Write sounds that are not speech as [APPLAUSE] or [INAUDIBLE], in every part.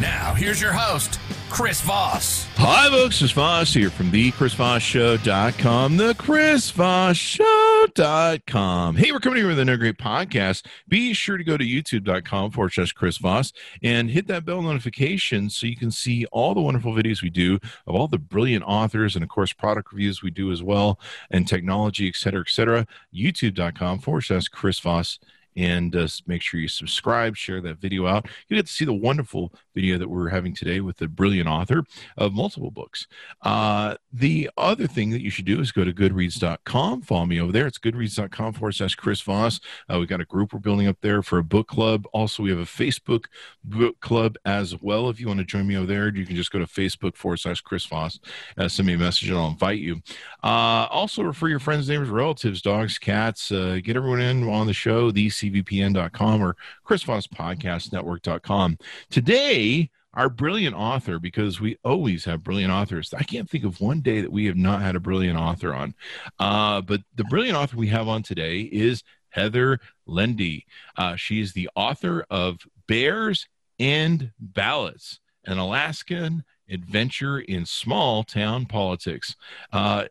Now, here's your host, Chris Voss. Hi, folks. Chris Voss here from the ChrisVossShow.com, the ChrisVossShow.com. Hey, we're coming here with another great podcast. Be sure to go to youtube.com forward Chris Voss and hit that bell notification so you can see all the wonderful videos we do of all the brilliant authors and, of course, product reviews we do as well and technology, et cetera, et cetera. YouTube.com forward Chris Voss and uh, make sure you subscribe, share that video out. You get to see the wonderful video that we're having today with the brilliant author of multiple books. Uh, the other thing that you should do is go to goodreads.com. Follow me over there. It's goodreads.com forward slash Chris Voss. Uh, we've got a group we're building up there for a book club. Also, we have a Facebook book club as well. If you want to join me over there, you can just go to Facebook forward slash Chris Voss. Uh, send me a message and I'll invite you. Uh, also, refer your friends, neighbors, relatives, dogs, cats. Uh, get everyone in on the show, thecvpn.com or chrisvosspodcastnetwork.com. Today, our brilliant author, because we always have brilliant authors. I can't think of one day that we have not had a brilliant author on. Uh, but the brilliant author we have on today is Heather Lende. Uh, she is the author of Bears and Ballots, an Alaskan adventure in small town politics. Uh,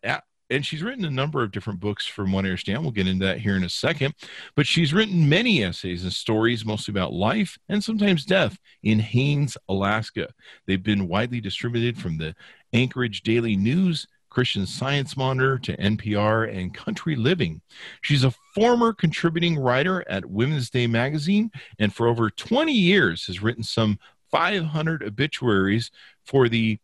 and she's written a number of different books from what I understand. We'll get into that here in a second. But she's written many essays and stories, mostly about life and sometimes death in Haines, Alaska. They've been widely distributed from the Anchorage Daily News, Christian Science Monitor to NPR and Country Living. She's a former contributing writer at Women's Day magazine and for over 20 years has written some 500 obituaries for the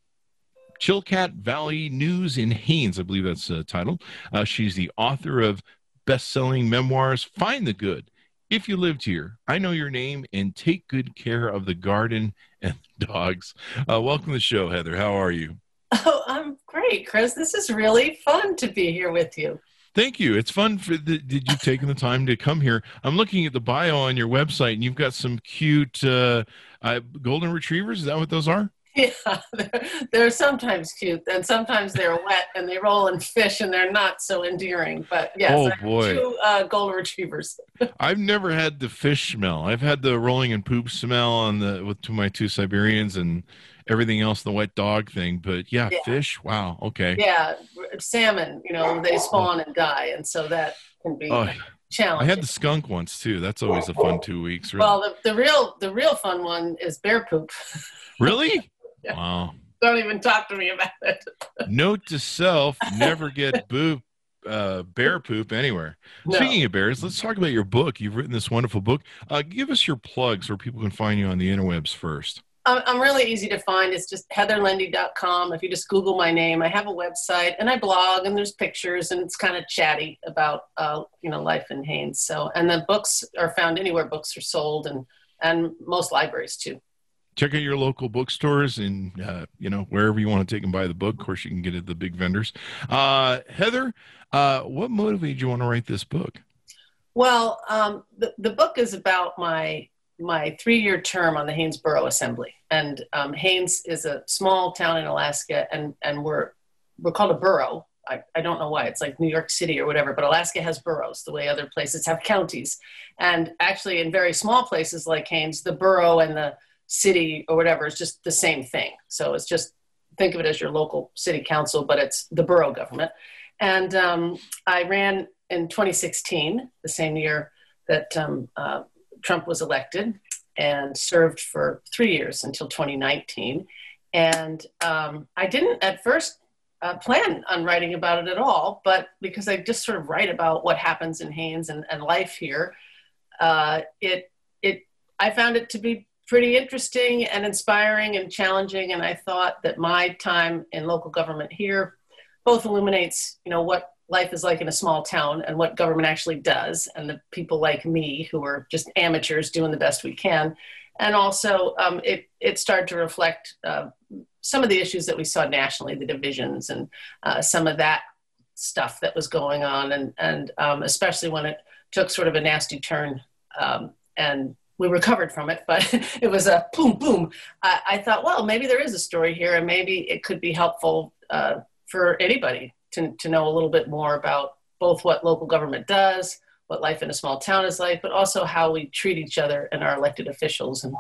Chilkat Valley News in Haines, I believe that's the title. Uh, she's the author of best selling memoirs, Find the Good. If you lived here, I know your name and take good care of the garden and [LAUGHS] dogs. Uh, welcome to the show, Heather. How are you? Oh, I'm great, Chris. This is really fun to be here with you. Thank you. It's fun for the, did you taking the time to come here? I'm looking at the bio on your website, and you've got some cute uh, uh, golden retrievers. Is that what those are? [LAUGHS] Yeah, they're, they're, sometimes cute, and sometimes they're wet, and they roll in fish, and they're not so endearing. But yes, oh boy, two uh, golden retrievers. [LAUGHS] I've never had the fish smell. I've had the rolling and poop smell on the with to my two Siberians and everything else, the wet dog thing. But yeah, yeah. fish. Wow. Okay. Yeah, salmon. You know, they spawn and die, and so that can be. Oh. Challenging. I had the skunk once too. That's always a fun two weeks. Really. Well, the, the real the real fun one is bear poop. [LAUGHS] Really? Wow. Don't even talk to me about it. [LAUGHS] Note to self: never get boo uh, bear poop anywhere. No. Speaking of bears, let's talk about your book. You've written this wonderful book. Uh, give us your plugs where people can find you on the interwebs first. I'm really easy to find. It's just heatherlende.com. If you just Google my name, I have a website and I blog and there's pictures and it's kind of chatty about, uh, you know, life in Haines. So, and the books are found anywhere books are sold and, and most libraries too check out your local bookstores and uh, you know wherever you want to take and buy the book. Of course, you can get it at the big vendors. Uh, Heather, uh, what motivated you want to write this book? Well, um, the the book is about my my three year term on the Haines Borough Assembly, and um, Haines is a small town in Alaska, and and we're we're called a borough. I, I don't know why it's like New York City or whatever, but Alaska has boroughs the way other places have counties. And actually, in very small places like Haines, the borough and the city or whatever is just the same thing. So it's just think of it as your local city council, but it's the borough government. And um, I ran in 2016, the same year that um, uh, Trump was elected, and served for three years until 2019. And um, I didn't at first uh, plan on writing about it at all, but because I just sort of write about what happens in Haines and, and life here, uh, it it I found it to be pretty interesting and inspiring and challenging. And I thought that my time in local government here both illuminates, you know, what life is like in a small town and what government actually does, and the people like me who are just amateurs doing the best we can. and also um, it it started to reflect uh, some of the issues that we saw nationally, the divisions and uh, some of that stuff that was going on, and and um, especially when it took sort of a nasty turn, um, and we recovered from it, but [LAUGHS] it was a boom boom. I, I, thought, well, maybe there is a story here, and maybe it could be helpful uh, for anybody to to know a little bit more about both what local government does, what life in a small town is like, but also how we treat each other and our elected officials and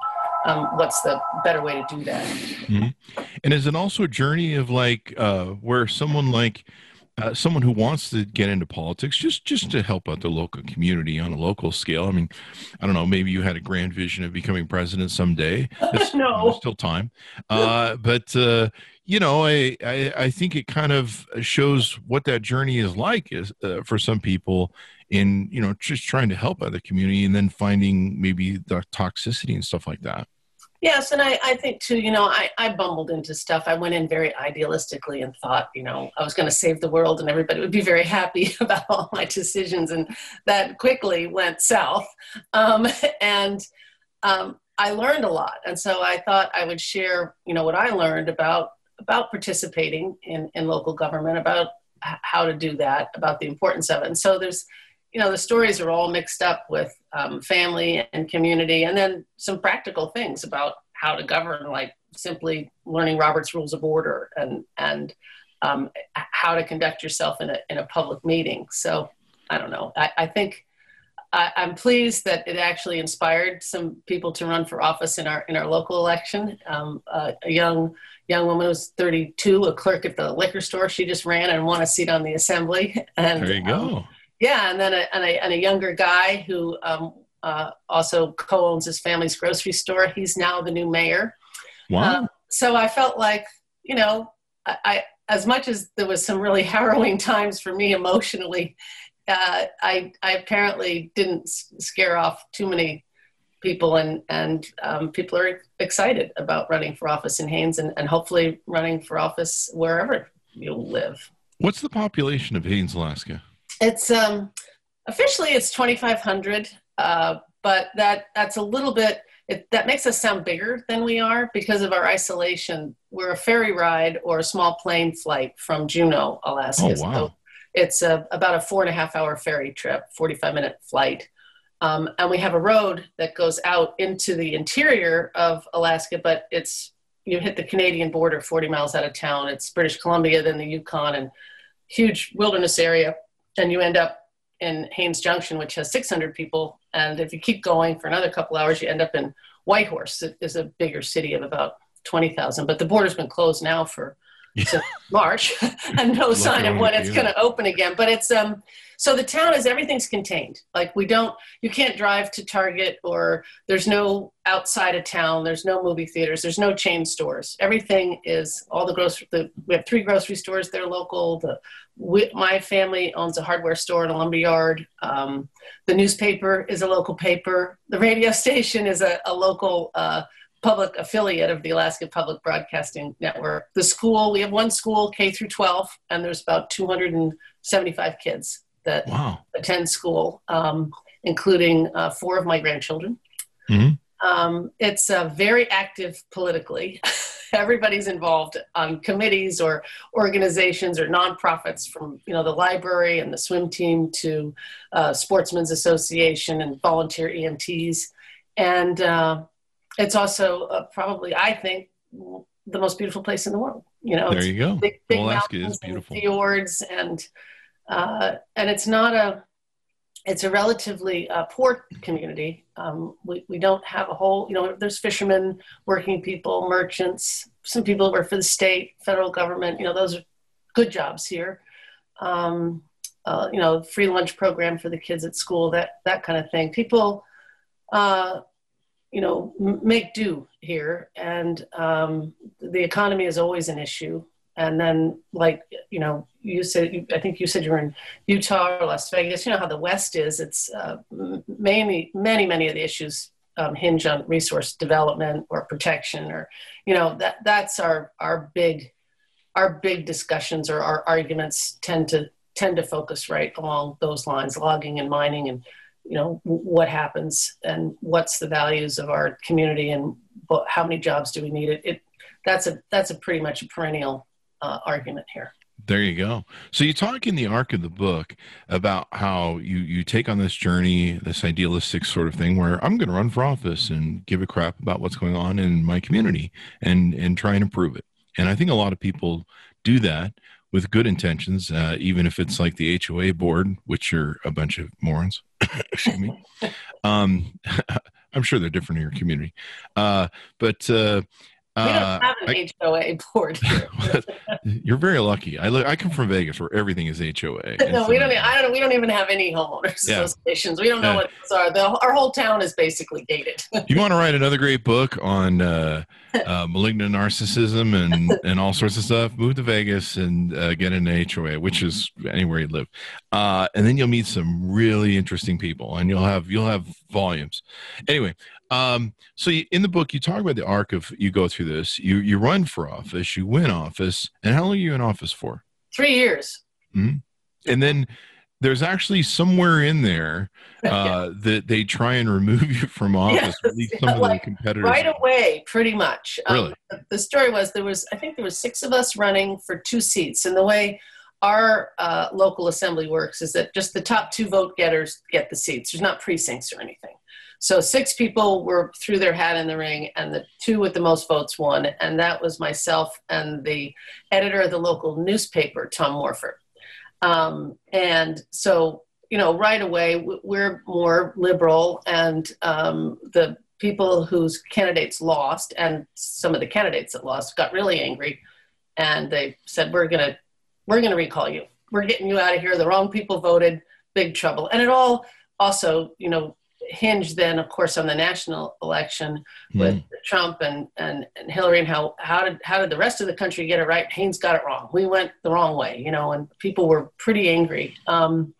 um, what's the better way to do that. Mm-hmm. And is it also a journey of like uh, where someone like uh, someone who wants to get into politics just just to help out the local community on a local scale. I mean i don't know maybe you had a grand vision of becoming president someday. [LAUGHS] No. Still time. Uh, [LAUGHS] but uh, you know I, I, I think it kind of shows what that journey is like is uh, for some people in you know just trying to help other community and then finding maybe the toxicity and stuff like that Yes, and I, I think too, you know, I, I bumbled into stuff. I went in very idealistically and thought, you know, I was going to save the world and everybody would be very happy [LAUGHS] about all my decisions. And that quickly went south. Um, [LAUGHS] and um, I learned a lot. And so I thought I would share, you know, what I learned about about participating in, in local government, about how to do that, about the importance of it. And so there's you know the stories are all mixed up with um, family and community and then some practical things about how to govern like simply learning robert's rules of order and and um, how to conduct yourself in a, in a public meeting so i don't know i, I think I, am pleased that it actually inspired some people to run for office in our in our local election. Um, uh, a young young woman was 32, a clerk at the liquor store. She just ran and won a seat on the assembly. [LAUGHS] And there you go. Yeah, and then a, and a, and a younger guy who um, uh, also co-owns his family's grocery store. He's now the new mayor. Wow. Um, so I felt like, you know, I, I, as much as there was some really [LAUGHS] harrowing times for me emotionally, uh, I, I apparently didn't scare off too many people, and and um, people are excited about running for office in Haines, and, and hopefully running for office wherever you live. What's the population of Haines, Alaska? It's um, officially it's 2,500, uh, but that that's a little bit. It, that makes us sound bigger than we are because of our isolation. We're a ferry ride or a small plane flight from Juneau, Alaska. Oh, wow. So it's a, about a four and a half hour ferry trip, 45 minute flight. Um, and we have a road that goes out into the interior of Alaska, but it's you hit the Canadian border 40 miles out of town. It's British Columbia, then the Yukon, and huge wilderness area and you end up in Haines Junction, which has 600 people. And if you keep going for another couple hours, you end up in Whitehorse. It is a bigger city of about 20,000. But the border's been closed now for yeah. March, [LAUGHS] and no sign of when it's going to open again. But it's um, so the town is everything's contained. Like we don't, you can't drive to Target or there's no outside of town. There's no movie theaters. There's no chain stores. Everything is all the grocery. The, we have three grocery stores. They're local. The we, my family owns a hardware store and a lumber yard. Um, the newspaper is a local paper. The radio station is a, a local. Uh, public affiliate of the Alaska Public Broadcasting Network. The school, we have one school, K through 12, and there's about 275 kids that wow. attend school, um, including uh, four of my grandchildren. Mm-hmm. Um, it's uh, very active politically. [LAUGHS] Everybody's involved on committees or organizations or nonprofits, from you know the library and the swim team to uh, Sportsmen's Association and volunteer EMTs, and uh, it's also uh, probably I think the most beautiful place in the world. You know, there you go. Big, big Alaska is beautiful. And fjords and uh, and it's not a it's a relatively uh, poor community. Um, we, we don't have a whole, you know, there's fishermen, working people, merchants, some people work for the state, federal government, you know, those are good jobs here. Um, uh, you know, free lunch program for the kids at school, that, that kind of thing. People, uh, you know, make do here. And um, the economy is always an issue and then like you know you said i think you said you were in utah or las vegas. You know how the west is. It's uh, mainly many many of the issues um, hinge on resource development or protection or you know that that's our our big our big discussions or our arguments tend to tend to focus right along those lines logging and mining and you know what happens and what's the values of our community and how many jobs do we need? It, it that's a that's a pretty much a perennial uh, argument here there you go. So you talk in the arc of the book about how you you take on this journey, this idealistic sort of thing, where I'm going to run for office and give a crap about what's going on in my community and and try and improve it. And I think a lot of people do that with good intentions, uh, even if it's like the HOA board, which are a bunch of morons. [COUGHS] Excuse me. [LAUGHS] Um, [LAUGHS] I'm sure they're different in your community, uh, but uh, we don't uh, have an I, HOA board. [LAUGHS] you're very lucky. I look. I come from Vegas, where everything is HOA. [LAUGHS] no, we don't. I don't. We don't even have any homeowners yeah. associations. We don't know yeah. what those are. The, our whole town is basically gated. [LAUGHS] you want to write another great book on uh, uh, malignant narcissism and and all sorts of stuff? Move to Vegas and uh, get an HOA, which is anywhere you live, uh, and then you'll meet some really interesting people, and you'll have you'll have volumes. Anyway, um, so you, in the book, you talk about the arc of you go through this. You you run for office, you win office, and how long are you in office for? Three years. Mm-hmm. And then there's actually somewhere in there [LAUGHS] uh, that they try and remove you from office. Yes. Some of like, the competitors right away, pretty much. Um, really, um, the, the, story was there was I think there was six of us running for two seats, and the way our uh, local assembly works is that just the top two vote getters get the seats. There's not precincts or anything. So six people were threw their hat in the ring, and the two with the most votes won, and that was myself and the editor of the local newspaper, Tom Morphet. Um, and so, you know, right away we're more liberal, and um, the people whose candidates lost, and some of the candidates that lost, got really angry, and they said, "We're gonna, we're gonna recall you. We're getting you out of here. The wrong people voted. Big trouble." And it all also, you know hinge then, of course, on the national election mm. with Trump and, and, and Hillary and how, how did, how did the rest of the country get it right? Haines got it wrong. We went the wrong way, you know, and people were pretty angry. Um,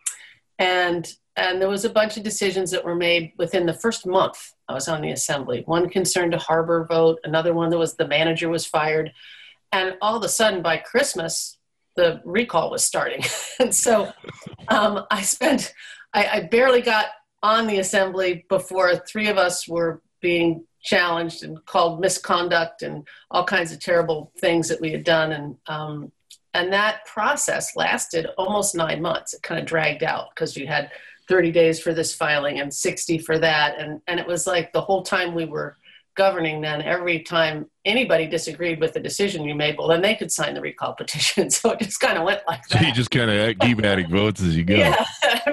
and, and there was a bunch of decisions that were made within the first month I was on the assembly. One concerned a harbor vote, another one that was the manager was fired. And all of a sudden by Christmas, the recall was starting. [LAUGHS] and so um, I spent, I, I barely got on the assembly before three of us were being challenged and called misconduct and all kinds of terrible things that we had done. And um, and that process lasted almost nine months. It kind of dragged out because you had 30 days for this filing and 60 for that. And and it was like the whole time we were governing then every time anybody disagreed with the decision you made well then they could sign the recall petition. [LAUGHS] So it just kind of went like that so you just kind of keep adding votes as you go. Yeah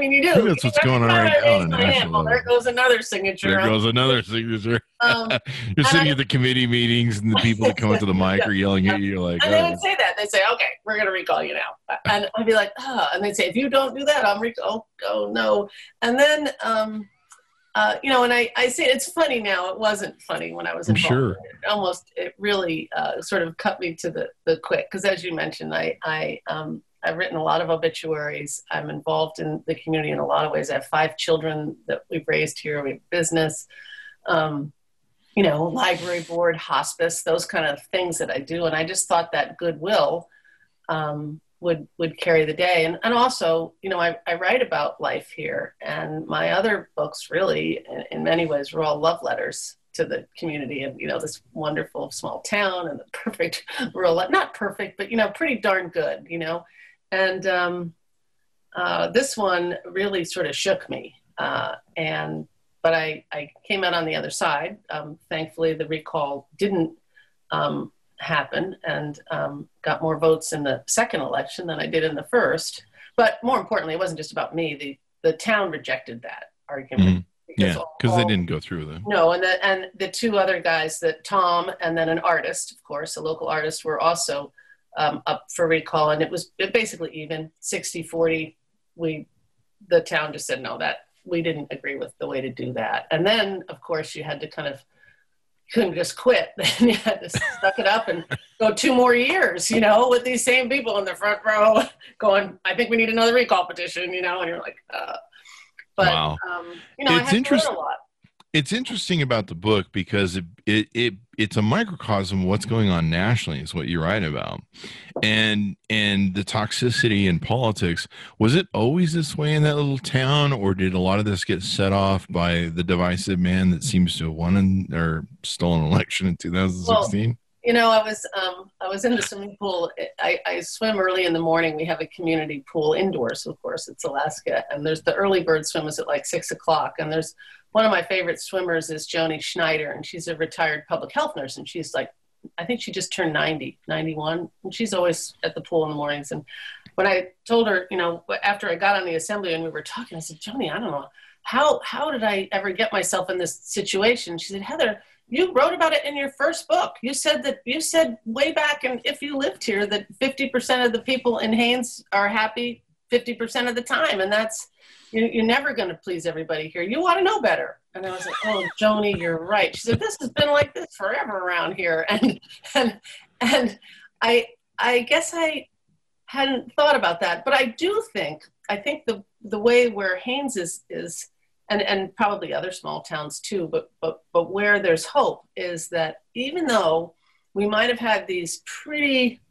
mean you do that's what's going on right now well, there goes another signature there goes another signature um, [LAUGHS] you're sitting I, at the committee meetings and the people that come into the [LAUGHS] mic yeah, are yelling at you you're like and oh. they would say that they'd say okay we're going to recall you now and i'd be like oh and they'd say if you don't do that i'm recall oh, oh no and then um uh, you know, and I, I say it's funny now. It wasn't funny when I was involved. Sure. It almost, it really uh, sort of cut me to the, the quick. Because as you mentioned, I, I, um, I've written a lot of obituaries. I'm involved in the community in a lot of ways. I have five children that we've raised here. We have business, um, you know, library board, hospice, those kind of things that I do. And I just thought that goodwill um, would would carry the day and, and also you know I, I write about life here and my other books really in, in, many ways were all love letters to the community and you know this wonderful small town and the [LAUGHS] perfect rural not perfect but you know pretty darn good you know and um, uh, this one really sort of shook me uh, and but I, I came out on the other side um, thankfully the recall didn't um, happen and um, got more votes in the second election than I did in the first. But more importantly, it wasn't just about me. The the town rejected that argument. Mm-hmm. Because yeah, because they didn't go through them. No, and the and the two other guys, that Tom and then an artist, of course, a local artist, were also um, up for recall, and it was basically even 60-40. We the town just said no, that we didn't agree with the way to do that. And then, of course, you had to kind of couldn't just quit. [LAUGHS] Then you had to suck it up and go two more years, you know, with these same people in the front row going, I think we need another recall petition, you know, and you're like, uh, but, wow. um, you know, it's interesting. It's interesting about the book because it, it, it it's a microcosm of what's going on nationally is what you write about and and the toxicity in politics was it always this way in that little town or did a lot of this get set off by the divisive man that seems to have won an, or stolen an election in 2016 well, you know, I was um, I was in the swimming pool. I, I swim early in the morning. We have a community pool indoors, of course. It's Alaska, and there's the early bird swim is at like six o'clock. And there's one of my favorite swimmers is Joni Schneider, and she's a retired public health nurse, and she's like, I think she just turned 90, 91, and she's always at the pool in the mornings. And when I told her, you know, after I got on the assembly and we were talking, I said, Joni, I don't know how how did I ever get myself in this situation. She said, Heather you wrote about it in your first book. You said that you said way back, and if you lived here, that 50% of the people in Haines are happy 50% of the time, and that's you, are never going to please everybody here. You want to know better. And I was like, oh, Joni, you're right. She said, this has been like this forever around here, [LAUGHS] and and and I I guess I hadn't thought about that, but I do think I think the the way where Haines is is and, and probably other small towns too, but, but, but where there's hope is that even though we might have had these pretty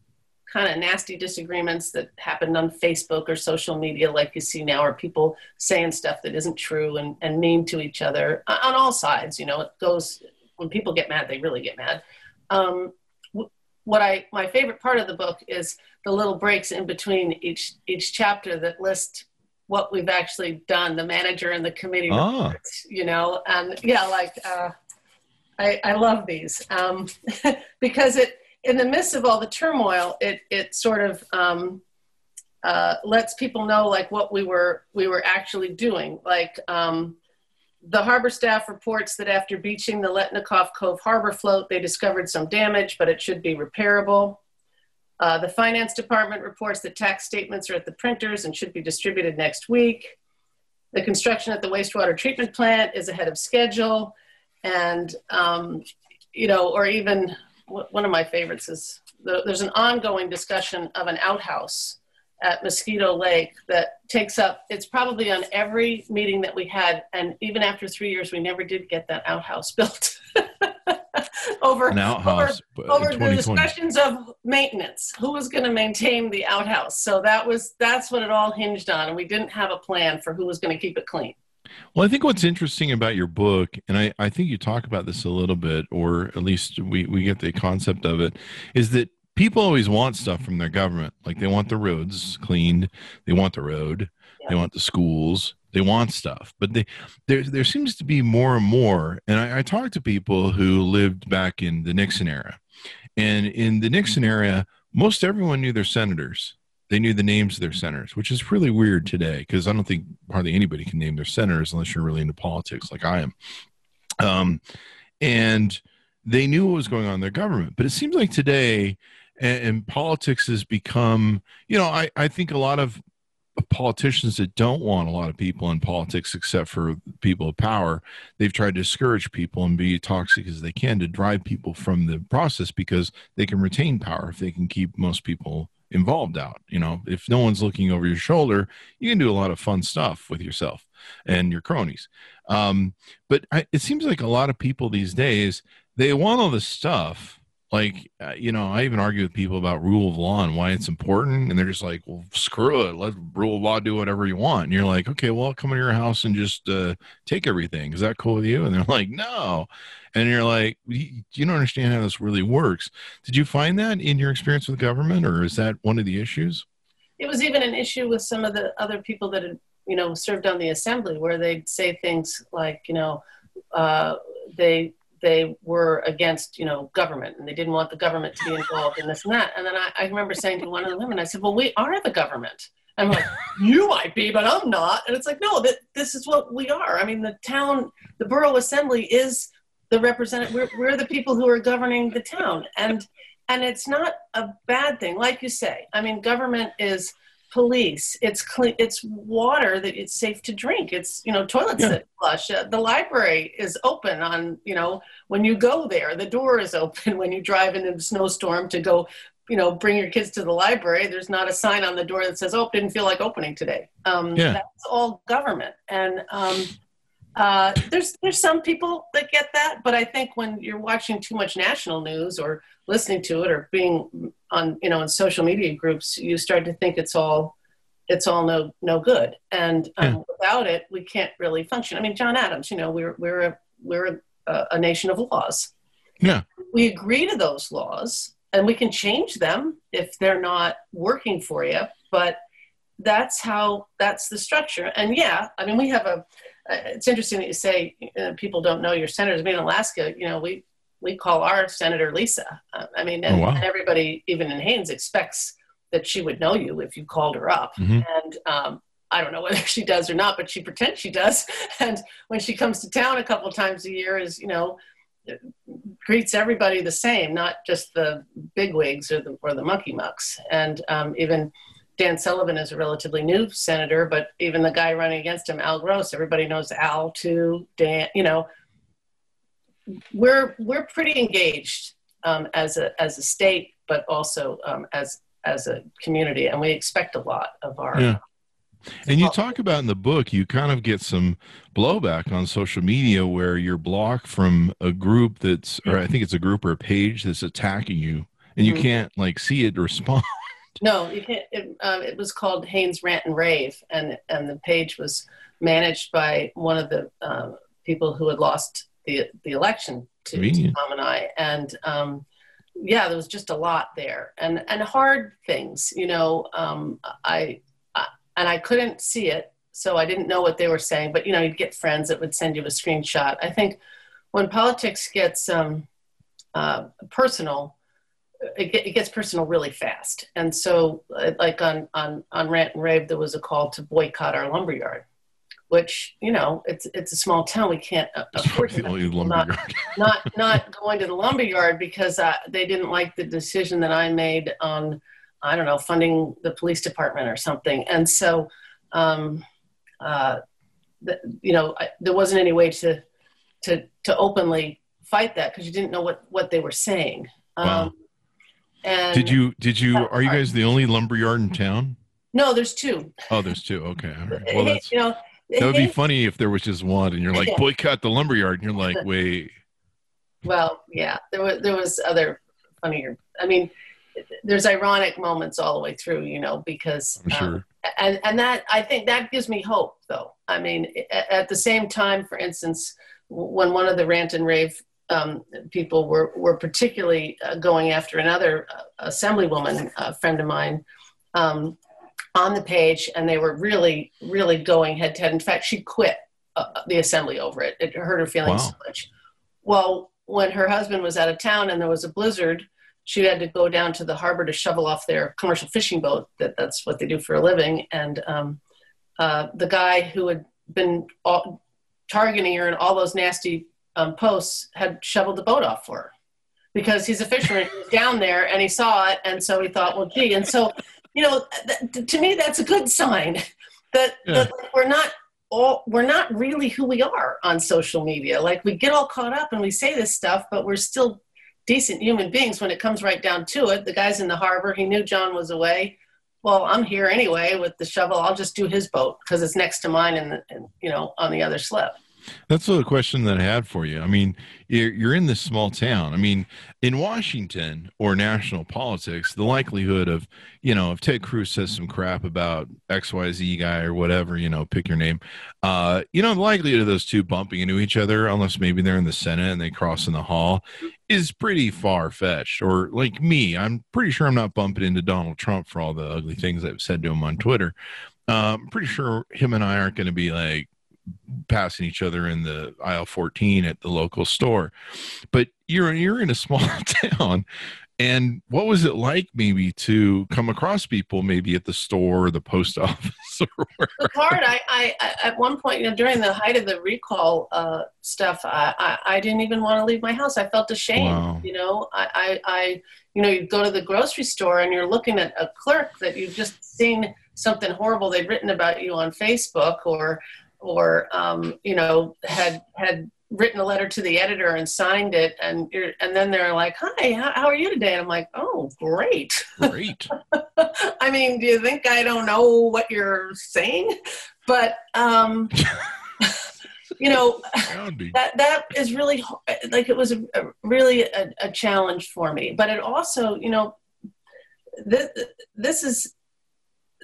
kind of nasty disagreements that happened on Facebook or social media, like you see now, or people saying stuff that isn't true and, and mean to each other on all sides. You know, it goes when people get mad, they really get mad. Um, what I my favorite part of the book is the little breaks in between each each chapter that list what we've actually done, the manager and the committee ah. reports, you know, and yeah, like uh, I, I love these um, [LAUGHS] because it, in the midst of all the turmoil, it, it sort of um, uh, lets people know like what we were, we were actually doing. Like um, the harbor staff reports that after beaching the Letnikoff Cove harbor float, they discovered some damage, but it should be repairable. Uh, the finance department reports that tax statements are at the printers and should be distributed next week. The construction at the wastewater treatment plant is ahead of schedule. And, um, you know, or even one of my favorites is the, there's an ongoing discussion of an outhouse at Mosquito Lake that takes up, it's probably on every meeting that we had. And even after three years, we never did get that outhouse [LAUGHS] built. over an outhouse over, over the discussions of maintenance. Who was going to maintain the outhouse? So that was that's what it all hinged on, and we didn't have a plan for who was going to keep it clean. Well, I think what's interesting about your book, and I, I think you talk about this a little bit, or at least we, we get the concept of it, is that people always want stuff from their government. Like they want the roads cleaned, they want the road, yeah. they want the schools, they want stuff but they there there seems to be more and more and I, I talked to people who lived back in the nixon era and in the nixon era most everyone knew their senators they knew the names of their senators which is really weird today because i don't think hardly anybody can name their senators unless you're really into politics like i am. Um, and they knew what was going on in their government but it seems like today and, and politics has become you know I, I think a lot of politicians that don't want a lot of people in politics except for people of power they've tried to discourage people and be toxic as they can to drive people from the process because they can retain power if they can keep most people involved out you know? If no one's looking over your shoulder you can do a lot of fun stuff with yourself and your cronies. Um, but I, it seems like a lot of people these days they want all this stuff like uh, you know i even argue with people about rule of law and why it's important and they're just like well screw it. Let rule of law do whatever you want. And you're like okay well I'll come into your house and just uh, take everything. Is that cool with you? And they're [LAUGHS] like no. And you're like you don't understand how this really works. Did you find that in your experience with government or is that one of the issues? It was even an issue with some of the other people that had you know served on the assembly where they'd say things like you know uh, they they were against, you know, government and they didn't want the government to be involved in this and that. And then I, I remember saying to one of the women, I said, well, we are the government. I'm like, you might be, but I'm not. And it's like, no, that this is what we are. I mean, the town, the borough assembly is the representative. We're, we're the people who are governing the town. And, and it's not a bad thing. Like you say, I mean, government is, police it's clean it's water that it's safe to drink it's you know toilets yeah. that flush uh, the library is open on you know when you go there the door is open [LAUGHS] when you drive in a snowstorm to go you know bring your kids to the library there's not a sign on the door that says oh didn't feel like opening today um, yeah. that's all government and um, Uh, there's there's some people that get that, but I think when you're watching too much national news or listening to it or being on you know in social media groups, you start to think it's all it's all no no good, and um, yeah. without it, we can't really function. I mean, John Adams, you know, we're we're a, we're a, a nation of laws. Yeah, we agree to those laws, and we can change them if they're not working for you, but that's how that's the structure. And yeah, I mean, we have a uh, it's interesting that you say uh, people don't know your senators. I mean, in Alaska, you know, we we call our senator Lisa. Uh, I mean, and, oh, wow. and, everybody, even in Haines, expects that she would know you if you called her up. Mm-hmm. And um, I don't know [LAUGHS] whether she does or not, but she pretends she does. [LAUGHS] And when she comes to town a couple times a year, is you know greets everybody the same, not just the bigwigs or the or the monkey mucks. And um, even Dan Sullivan is a relatively new senator, but even the guy running against him, Al Gross, everybody knows Al too. Dan, you know, we're we're pretty engaged um, as a as a state, but also um, as as a community, and we expect a lot of our. Yeah. And you talk about in the book, you kind of get some blowback on social media where you're blocked from a group that's, or I think it's a group or a page that's attacking you, and you mm-hmm. can't like see it respond. [LAUGHS] No, you can't. It, um, it, was called Haines Rant and Rave, and and the page was managed by one of the uh, people who had lost the the election to, to Tom and I, and um, yeah, there was just a lot there, and and hard things. You know, um, I, I and I couldn't see it, so I didn't know what they were saying. But you know, you'd get friends that would send you a screenshot. I think when politics gets um, uh, personal it, it, gets personal really fast. And so, uh, like on, on, on Rant and Rave, there was a call to boycott our lumberyard, which, you know, it's, it's a small town. We can't uh, afford lumberyard. Not, [LAUGHS] not, not going to the lumberyard because uh, they didn't like the decision that I made on, I don't know, funding the police department or something. And so, um, uh, the, you know, I, there wasn't any way to, to, to openly fight that because you didn't know what, what they were saying. Wow. Um, and did you did you are you guys the only lumberyard in town? No, there's two. Oh, there's two. Okay, right. [LAUGHS] Well, that's you know that would be [LAUGHS] funny if there was just one, and you're like boycott the lumberyard, and you're like, [LAUGHS] wait. Well, yeah, there was there was other funnier. I mean, there's ironic moments all the way through, you know, because I'm sure. Um, and and that I think that gives me hope, though. I mean, at, at the same time, for instance, when one of the rant and rave um, people were, were particularly uh, going after another uh, assemblywoman, a friend of mine, um, on the page, and they were really, really going head to head. In fact, she quit uh, the assembly over it. It hurt her feelings wow. so much. Well, when her husband was out of town and there was a blizzard, she had to go down to the harbor to shovel off their commercial fishing boat. That that's what they do for a living. And um, uh, the guy who had been all, targeting her and all those nasty um, posts had shoveled the boat off for her because he's a fisherman. he was down there and he saw it, and so he thought, well, gee. And so, you know, th- to me, that's a good sign that, yeah. that we're not all we're not really who we are on social media. Like we get all caught up and we say this stuff, but we're still decent human beings when it comes right down to it. The guy's in the harbor. He knew John was away. Well, I'm here anyway with the shovel. I'll just do his boat because it's next to mine and, and you know on the other slip. That's the question that I had for you. I mean, you're, in this small town. I mean, in Washington or national politics, the likelihood of, you know, if Ted Cruz says some crap about XYZ guy or whatever, you know, pick your name, uh, you know, the likelihood of those two bumping into each other, unless maybe they're in the Senate and they cross in the hall, is pretty far fetched. Or like me, I'm pretty sure I'm not bumping into Donald Trump for all the ugly things I've said to him on Twitter. Uh, I'm pretty sure him and I aren't going to be like, passing each other in the aisle 14 at the local store. But you're you're in a small [LAUGHS] town and what was it like maybe to come across people maybe at the store [LAUGHS] or the post office or It's hard. I, I, at one point, you know, during the height of the recall uh, stuff, I, I, I, didn't even want to leave my house. I felt ashamed. Wow. You know, I, I, I, you know, you go to the grocery store and you're looking at a clerk that you've just seen something horrible they've written about you on Facebook or or um, you know had had written a letter to the editor and signed it and you're, and then they're like hi how, how, are you today? And i'm like oh great. Great. [LAUGHS] I mean do you think i don't know what you're saying? But um [LAUGHS] you know that that is really like it was a, a really a, a, challenge for me. But it also you know this, this is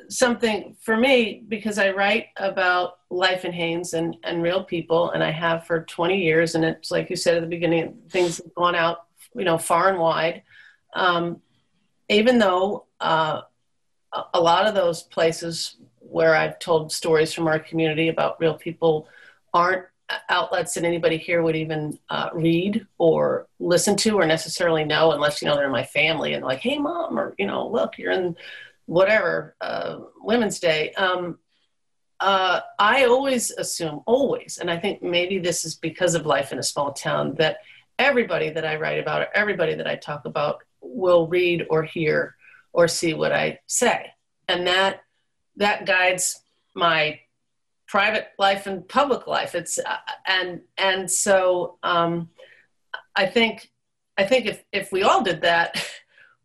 something for me because i write about life in haines and and real people and i have for 20 years and it's like you said at the beginning things have gone out you know far and wide. Um, even though uh, a lot of those places where I've told stories from our community about real people aren't outlets that anybody here would even uh, read or listen to or necessarily know unless you know they're in my family and like hey mom or you know look you're in whatever uh, women's day um, uh, i always assume always and i think maybe this is because of life in a small town that everybody that i write about or everybody that i talk about will read or hear or see what i say and that that guides my private life and public life. It's uh, and and so um, I think I think if if we all did that. [LAUGHS]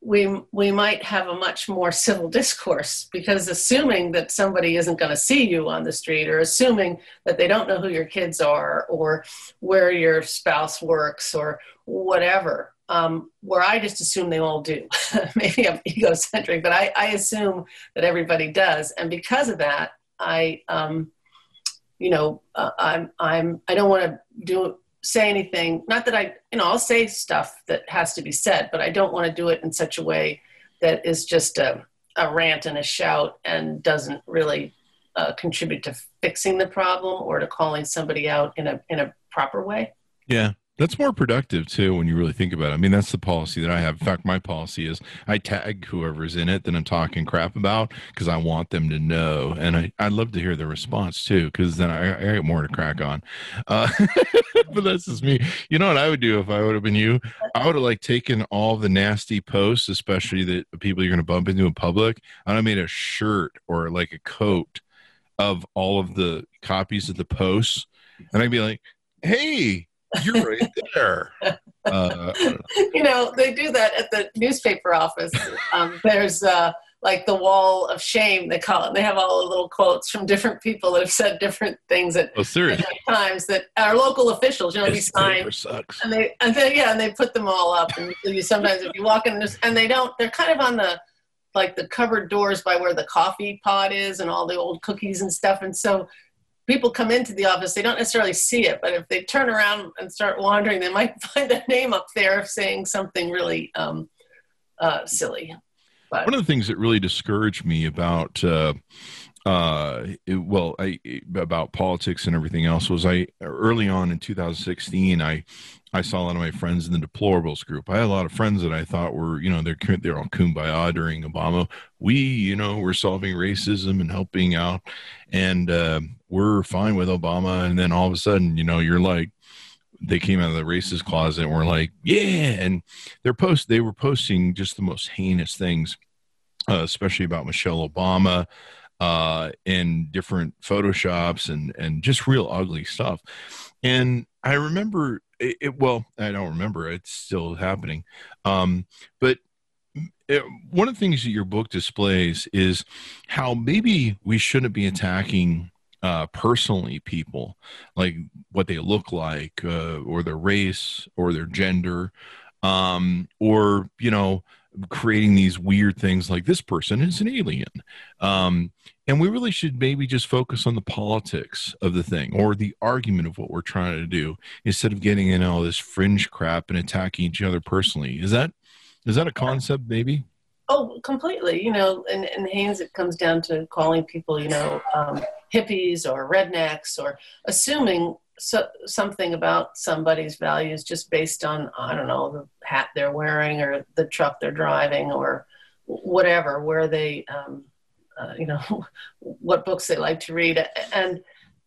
We, we might have a much more civil discourse because assuming that somebody isn't going to see you on the street or assuming that they don't know who your kids are or where your spouse works or whatever um, where I just assume they all do. [LAUGHS] Maybe I'm egocentric, but I, I, assume that everybody does, and because of that, I, um, you know, uh, I'm, I'm, I don't want to do say anything. Not that I, you know, I'll say stuff that has to be said, but I don't want to do it in such a way that is just a, a rant and a shout and doesn't really uh, contribute to fixing the problem or to calling somebody out in a in a proper way. Yeah, that's more productive too when you really think about it. I mean, that's the policy that I have. In fact, my policy is I tag whoever's in it that I'm talking crap about because I want them to know. And I, I'd love to hear the response too because then I, I get more to crack on. Uh, [LAUGHS] but that's just me. You know what I would do if I would have been you? I would have like taken all the nasty posts, especially the people you're going to bump into in public. And I made a shirt or like a coat of all of the copies of the posts. And I'd be like, hey, you're right there. [LAUGHS] Uh, you know, they do that at the newspaper office. Um, there's uh, like the wall of shame, they call it. They have all the little quotes from different people that have said different things at oh, different times that are local officials, you know, these signs. Sucks. And they, and they, yeah, and they put them all up. And you sometimes if you walk in this, and they don't, they're kind of on the, like the cupboard doors by where the coffee pot is and all the old cookies and stuff. And so people come into the office, they don't necessarily see it, but if they turn around and start wandering, they might [LAUGHS] find a name up there saying something really um, uh, silly. But, One of the things that really discouraged me about, uh, uh, it, well, I, about politics and everything else was I early on in 2016, I I saw a lot of my friends in the deplorables group. I had a lot of friends that I thought were, you know, they're they're all kumbaya during Obama. We, you know, we're solving racism and helping out, and uh, we're fine with Obama. And then all of a sudden, you know, you're like, they came out of the racist closet and were like, yeah, and they're post they were posting just the most heinous things, uh, especially about Michelle Obama uh, in different photoshops and and just real ugly stuff. And I remember it, it, well, I don't remember. It's still happening. Um, but it, one of the things that your book displays is how maybe we shouldn't be attacking uh, personally people, like what they look like, uh, or their race, or their gender, um, or you know, creating these weird things like this person is an alien. Um, and we really should maybe just focus on the politics of the thing or the argument of what we're trying to do instead of getting in all this fringe crap and attacking each other personally. Is that is that a concept maybe? Oh, completely. You know, in, in Haines, it comes down to calling people, you know, um, hippies or rednecks or assuming so, something about somebody's values just based on, I don't know, the hat they're wearing or the truck they're driving or whatever, where they, um, uh, you know [LAUGHS] what books they like to read and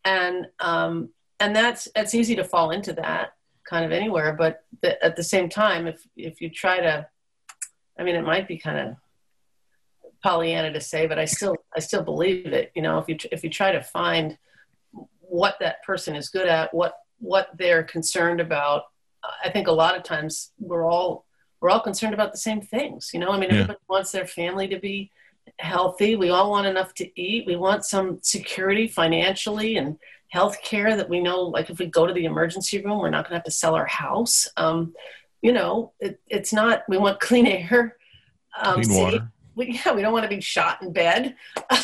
and um, and that's it's easy to fall into that kind of anywhere but the, at the same time if if you try to i mean it might be kind of pollyanna to say but i still i still believe it you know if you if you try to find what that person is good at what what they're concerned about i think a lot of times we're all we're all concerned about the same things you know i mean yeah. everybody wants their family to be healthy. We all want enough to eat. We want some security financially and health care that we know, like if we go to the emergency room, we're not going to have to sell our house. Um, you know, it, it's not, we want clean air. Um, clean water. We, [LAUGHS] yeah, we don't want to be shot in bed.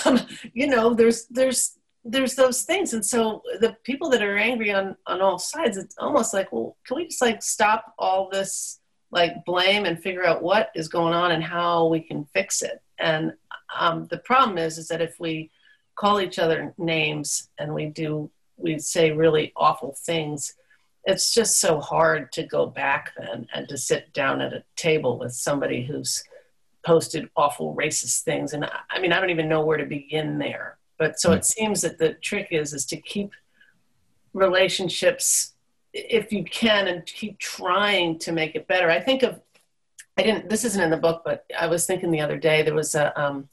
Um, you know, there's, there's, there's those things. And so the people that are angry on, on all sides, it's almost like, well, can we just like stop all this like blame and figure out what is going on and how we can fix it? And um, the problem is, is that if we call each other names and we do, we say really awful things, it's just so hard to go back then and to sit down at a table with somebody who's posted awful racist things. And I mean, I don't even know where to begin there but so it seems that the trick is is to keep relationships if you can and keep trying to make it better. I think of I didn't this isn't in the book, but I was thinking the other day there was a um,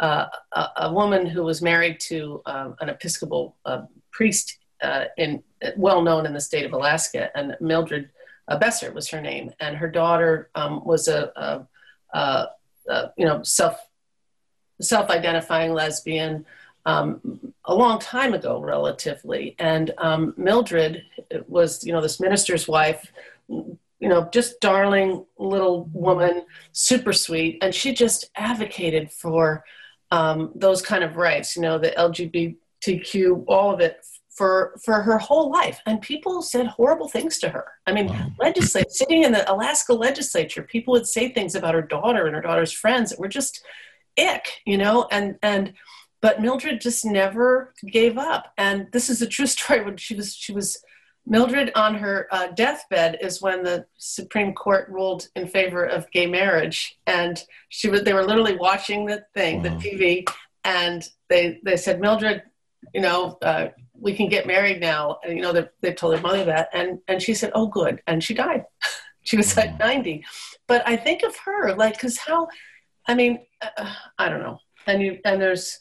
uh, a, a, woman who was married to um, an Episcopal uh, priest uh, in well known in the state of Alaska, and Mildred uh, Besser was her name, and her daughter um, was a, a, a, you know self self identifying lesbian um, a long time ago, relatively. And um, Mildred was, you know, this minister's wife, you know, just darling little woman, super sweet. And she just advocated for um, those kind of rights, you know, the LGBTQ, all of it for for her whole life and people said horrible things to her i mean wow. sitting in the alaska legislature people would say things about her daughter and her daughter's friends that were just ick you know and and but Mildred just never gave up. And this is a true [LAUGHS] story. When she was, she was Mildred on her uh, deathbed is when the Supreme Court ruled in favor of gay marriage, and she was. They were literally watching the thing, wow. the TV, and they they said, Mildred, you know, uh, we can get married now. And, you know, they, they told her mother that, and and she said, oh, good, and she died. [LAUGHS] she was wow. like ninety. But I think of her like, because how, I mean, uh, I don't know, and you and there's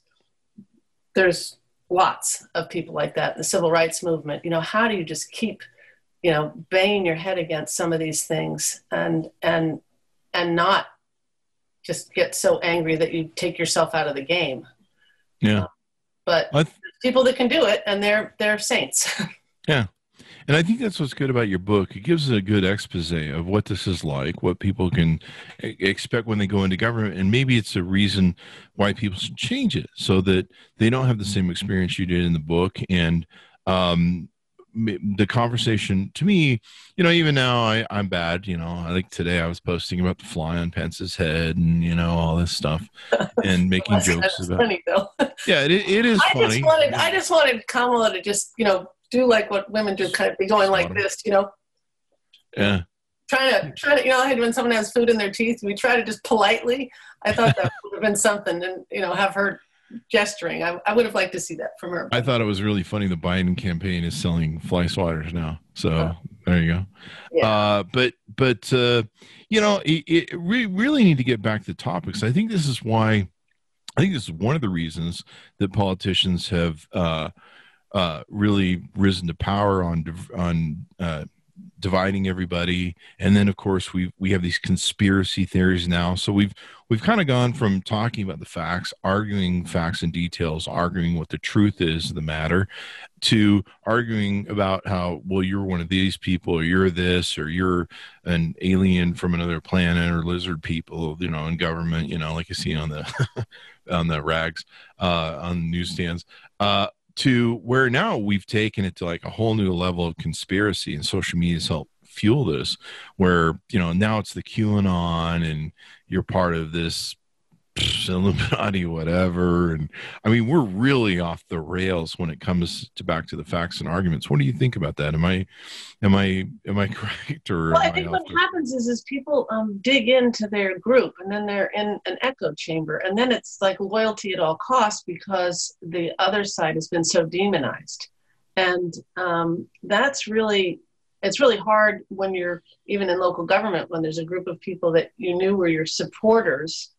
there's lots of people like that. The civil rights movement, you know, how do you just keep, you know, banging your head against some of these things and and and not just get so angry that you take yourself out of the game. Yeah. Uh, but th- people that can do it and they're they're saints. [LAUGHS] yeah. And I think that's what's good about your book. It gives a good expose of what this is like, what people can expect when they go into government, and maybe it's a reason why people should change it so that they don't have the same experience you did in the book. And um, the conversation to me, you know, even now I, I'm bad. You know, I think today I was posting about the fly on Pence's head and you know all this stuff [LAUGHS] and making jokes about. Funny though. Yeah, it, it is I funny. Just wanted, I just wanted Kamala to just you know do like what women do, kind of be going like this, you know. Yeah. Trying to, trying to, you know, when someone has food in their teeth, we try to just politely. I thought that would have been something, and you know, have her gesturing. I, I would have liked to see that from her. I thought it was really funny. The Biden campaign is selling fly swatters now, so oh. there you go. Yeah. Uh, but but uh, you know, it, it, we really need to get back to topics. I think this is why. I think this is one of the reasons that politicians have uh, uh, really risen to power on on uh, dividing everybody, and then of course we we have these conspiracy theories now. So we've we've kind of gone from talking about the facts, arguing facts and details, arguing what the truth is of the matter, to arguing about how well you're one of these people, or you're this, or you're an alien from another planet, or lizard people, you know, in government, you know, like you see on the [LAUGHS] on the rags uh, on newsstands. Uh, to where now we've taken it to like a whole new level of conspiracy and social media has helped fuel this where you know now it's the qanon and you're part of this [LAUGHS] Illuminati, whatever. And I mean, we're really off the rails when it comes to back to the facts and arguments. What do you think about that? Am I, am I, am I [LAUGHS] correct? Or well, I think I what happens is, is people um, dig into their group and then they're in an echo chamber, and then it's like loyalty at all costs because the other side has been so demonized, and um, that's really. It's really hard when you're even in local government when there's a group of people that you knew were your supporters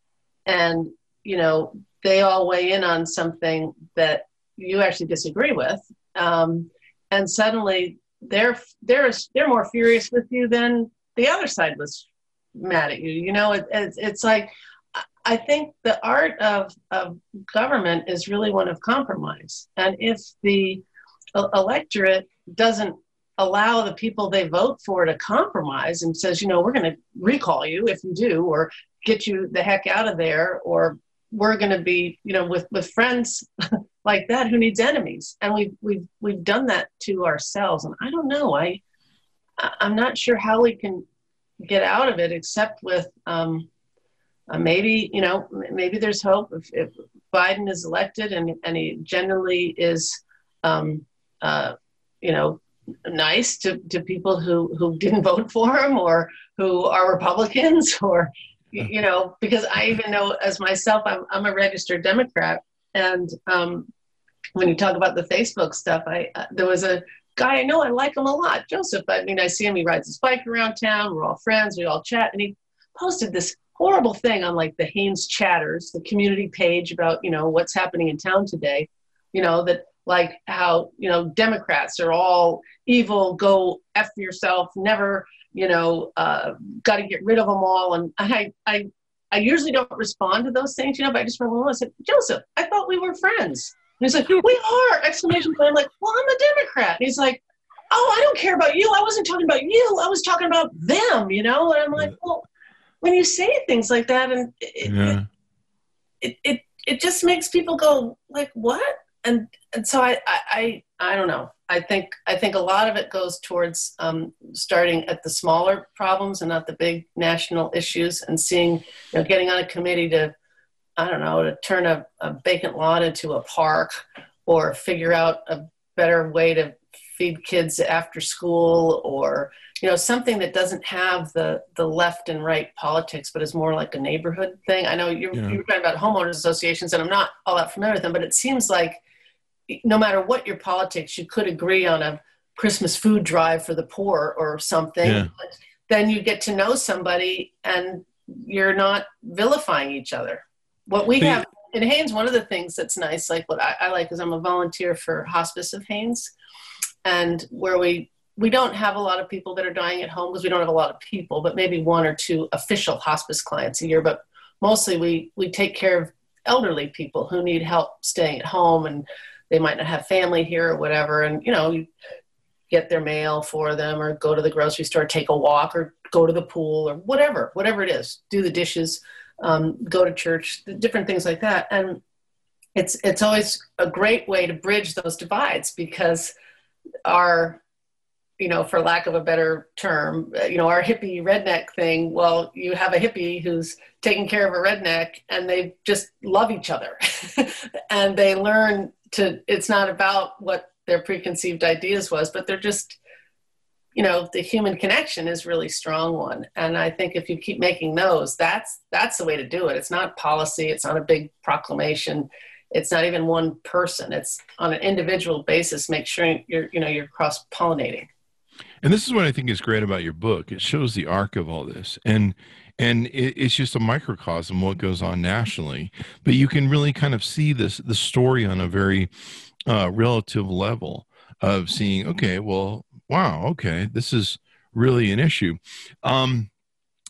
and you know they all weigh in on something that you actually disagree with. Um, and suddenly they're they're they're more furious with you than the other side was mad at you. You know it, it's, it's like i think the art of, of government is really one of compromise. And if the electorate doesn't allow the people they vote for to compromise and says, you know, we're going to recall you if you do, or get you the heck out of there, or we're going to be, you know, with with friends [LAUGHS] like that who needs enemies, and we've we've we've done that to ourselves. And I don't know, I I'm not sure how we can get out of it except with um, uh, maybe you know maybe there's hope if, if Biden is elected and and he generally is um, uh, you know nice to, to people who, who didn't vote for him or who are Republicans [LAUGHS] or, you know, because I even know as myself, I'm, I'm a registered Democrat. And um, when you talk about the Facebook stuff, I uh, there was a guy I know, I like him a lot, Joseph. I mean, I see him, he rides his bike around town. We're all friends, we all chat. And he posted this horrible thing on like the Haines Chatters, the community page about, you know, what's happening in town today, you know, that like how you know democrats are all evil go f yourself never you know uh, got to get rid of them all. And i i i usually don't respond to those things you know but i just remember i said joseph i thought we were friends. And he's like we are! Exclamation point. I'm like well i'm a democrat. And he's like oh i don't care about you. I wasn't talking about you. I was talking about them you know? And i'm like well when you say things like that and it, yeah. it, it, it it just makes people go like what? And and so I, I I don't know. I think I think a lot of it goes towards um, starting at the smaller problems and not the big national issues, and seeing you know getting on a committee to I don't know to turn a, a vacant lot into a park or figure out a better way to feed kids after school or you know something that doesn't have the the left and right politics but is more like a neighborhood thing i know you're, yeah. you're talking about homeowners associations and i'm not all that familiar with them but it seems like no matter what your politics, you could agree on a Christmas food drive for the poor or something. Yeah. Then you get to know somebody and you're not vilifying each other. What we have in Haines, one of the things that's nice, like what I, I like is I'm a volunteer for Hospice of Haines, and where we we don't have a lot of people that are dying at home because we don't have a lot of people, but maybe one or two official hospice clients a year. But mostly we we take care of elderly people who need help staying at home and they might not have family here or whatever and you know you get their mail for them or go to the grocery store take a walk or go to the pool or whatever whatever it is do the dishes um, go to church different things like that. And it's it's always a great way to bridge those divides because our you know for lack of a better term you know our hippie redneck thing well you have a hippie who's taking care of a redneck and they just love each other [LAUGHS] and they learn to it's not about what their preconceived ideas was but they're just you know the human connection is really strong one. And i think if you keep making those that's that's the way to do it. It's not policy. It's not a big proclamation. It's not even one person. It's on an individual basis make sure you're you know you're cross pollinating and this is what i think is great about your book. It shows the arc of all this. And and it, it's just a microcosm what goes on nationally. But you can really kind of see this the story on a very uh, relative level of seeing okay well wow okay this is really an issue. Um,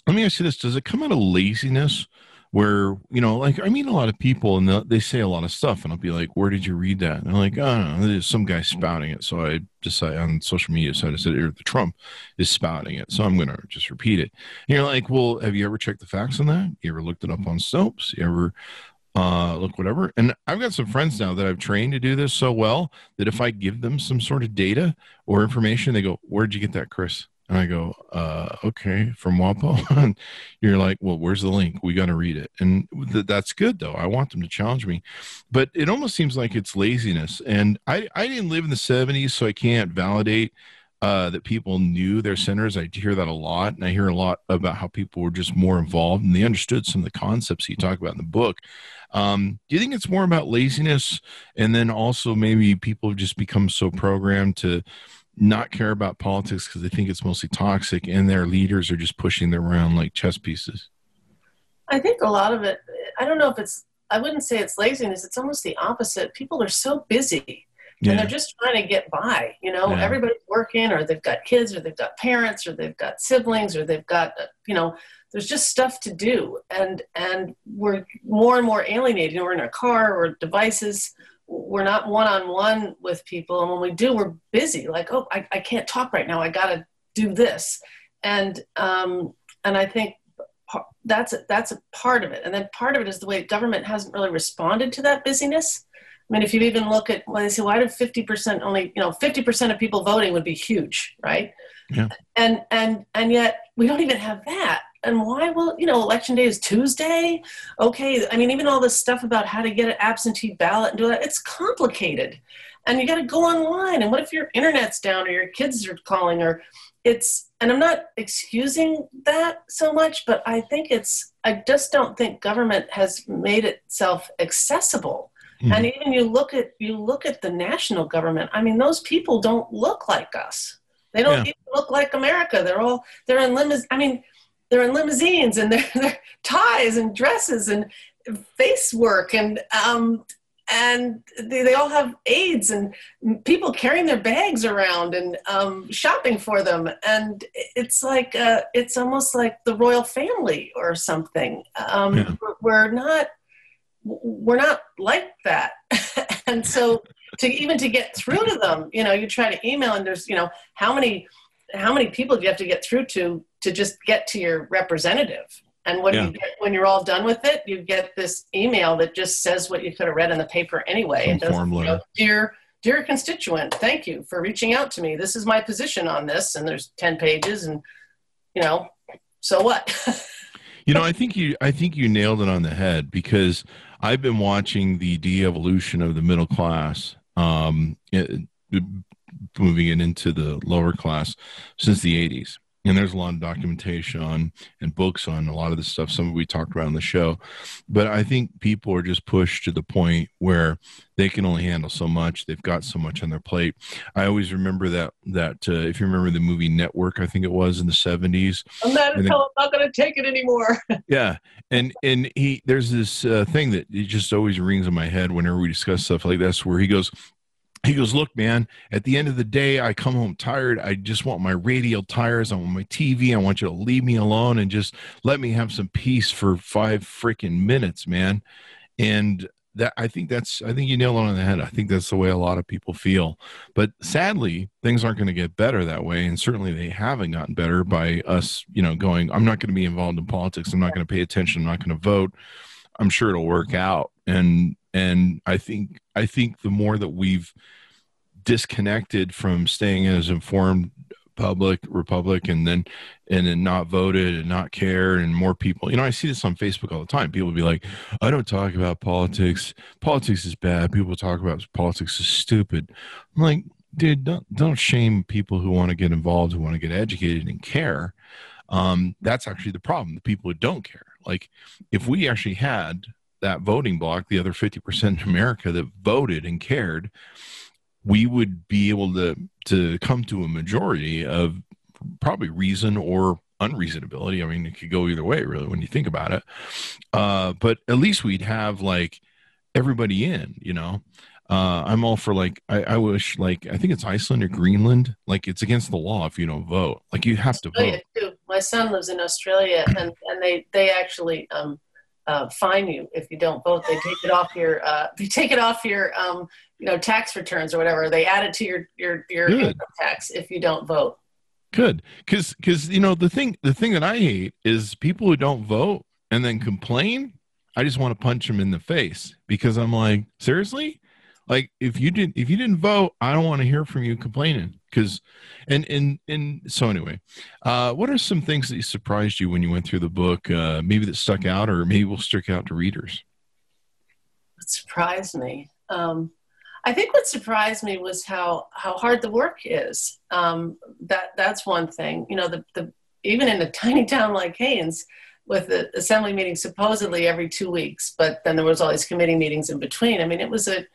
let me ask you this. Does it come out of laziness where you know like i meet a lot of people and they say a lot of stuff and i'll be like where did you read that? And they're like oh no there's some guy spouting it. So i decide on social media so i said the trump is spouting it so i'm to just repeat it. And you're like well have you ever checked the facts on that? You ever looked it up on snopes? You ever uh, look whatever? And i've got some friends now that i've trained to do this so well that if i give them some sort of data or information they go where'd you get that chris and I go, uh, okay, from WAPO. [LAUGHS] and you're like, well, where's the link? We got to read it. And th- that's good, though. I want them to challenge me. But it almost seems like it's laziness. And I, I didn't live in the 70s, so I can't validate uh, that people knew their centers. I hear that a lot. And I hear a lot about how people were just more involved and they understood some of the concepts you talk about in the book. Um, do you think it's more about laziness? And then also maybe people have just become so programmed to, not care about politics because they think it's mostly toxic and their leaders are just pushing them around like chess pieces? I think a lot of it, I don't know if it's, I wouldn't say it's laziness. It's almost the opposite. People are so busy yeah. and they're just trying to get by. You know, yeah. everybody's working or they've got kids or they've got parents or they've got siblings or they've got, you know, there's just stuff to do. And, and we're more and more alienated. We're in our car or devices we're not one on one with people, and when we do, we're busy. Like, oh, I, I can't talk right now. I got to do this, and um, and I think that's a, that's a part of it. And then part of it is the way government hasn't really responded to that busyness. I mean, if you even look at when they say, why did 50% only, you know, 50% of people voting would be huge, right? Yeah. And, and, and yet we don't even have that. And why will, you know, election day is Tuesday. Okay. I mean, even all this stuff about how to get an absentee ballot and do that, it's complicated. And you got to go online. And what if your internet's down or your kids are calling or it's, and I'm not excusing that so much, but I think it's, I just don't think government has made itself accessible Mm-hmm. And even you look at you look at the national government. I mean, those people don't look like us. They don't yeah. even look like America. They're all they're in limousines. I mean, they're in limousines and [LAUGHS] they're, they're ties and dresses and face work and um, and they, they all have aides and people carrying their bags around and um, shopping for them. And it's like uh, it's almost like the royal family or something. Um, yeah. we're not we're not like that. [LAUGHS] And so to even to get through to them you know you try to email and there's you know how many how many people do you have to get through to to just get to your representative. And what yeah. you get when you're all done with it you get this email that just says what you could have read in the paper anyway. Some it does, you know, dear dear constituent thank you for reaching out to me. This is my position on this and there's 10 pages and you know so what? [LAUGHS] You know i think you i think you nailed it on the head because I've been watching the de-evolution of the middle class, um, it, moving it into the lower class since the 80s. And there's a lot of documentation on and books on a lot of the stuff. Some of we talked about on the show, but I think people are just pushed to the point where they can only handle so much. They've got so much on their plate. I always remember that that uh, if you remember the movie Network, I think it was in the 70s. I'm not, I'm not going to take it anymore. [LAUGHS] yeah, and and he there's this uh, thing that it just always rings in my head whenever we discuss stuff like this, where he goes, he goes, Look, man, at the end of the day, I come home tired. I just want my radial tires. I want my TV. I want you to leave me alone and just let me have some peace for five freaking minutes, man. And that I think that's I think you nail it on the head. I think that's the way a lot of people feel. But sadly, things aren't going to get better that way, and certainly they haven't gotten better by us, you know, going. I'm not going to be involved in politics. I'm not going to pay attention. I'm not going to vote. I'm sure it'll work out. And and I think I think the more that we've disconnected from staying as informed public republic and then and then not voted and not care and more people you know i see this on facebook all the time. People be like i don't talk about politics. Politics is bad. People talk about politics is stupid. I'm like dude don't don't shame people who want to get involved who want to get educated and care. Um, that's actually the problem the people who don't care. Like if we actually had that voting block the other 50% in america that voted and cared we would be able to to come to a majority of probably reason or unreasonability. I mean, it could go either way, really, when you think about it. Uh, but at least we'd have like everybody in, you know. Uh, I'm all for like I, I, wish like I think it's Iceland or Greenland. Like it's against the law if you don't vote. Like you have Australia to vote. Too. My son lives in Australia, and and they they actually um, uh, fine you if you don't vote. They take it off your uh, they take it off your um, you know tax returns or whatever. They add it to your your your Good. income tax if you don't vote. Good, because because you know the thing the thing that I hate is people who don't vote and then complain. I just want to punch them in the face because I'm like seriously, like if you didn't if you didn't vote, I don't want to hear from you complaining because and and and so anyway uh what are some things that surprised you when you went through the book uh maybe that stuck out or maybe will stick out to readers what surprised me um i think what surprised me was how how hard the work is um that that's one thing you know the the even in a [LAUGHS] tiny town like haines with the assembly meeting supposedly every two weeks, but then there was all these committee meetings in between. I mean, it was a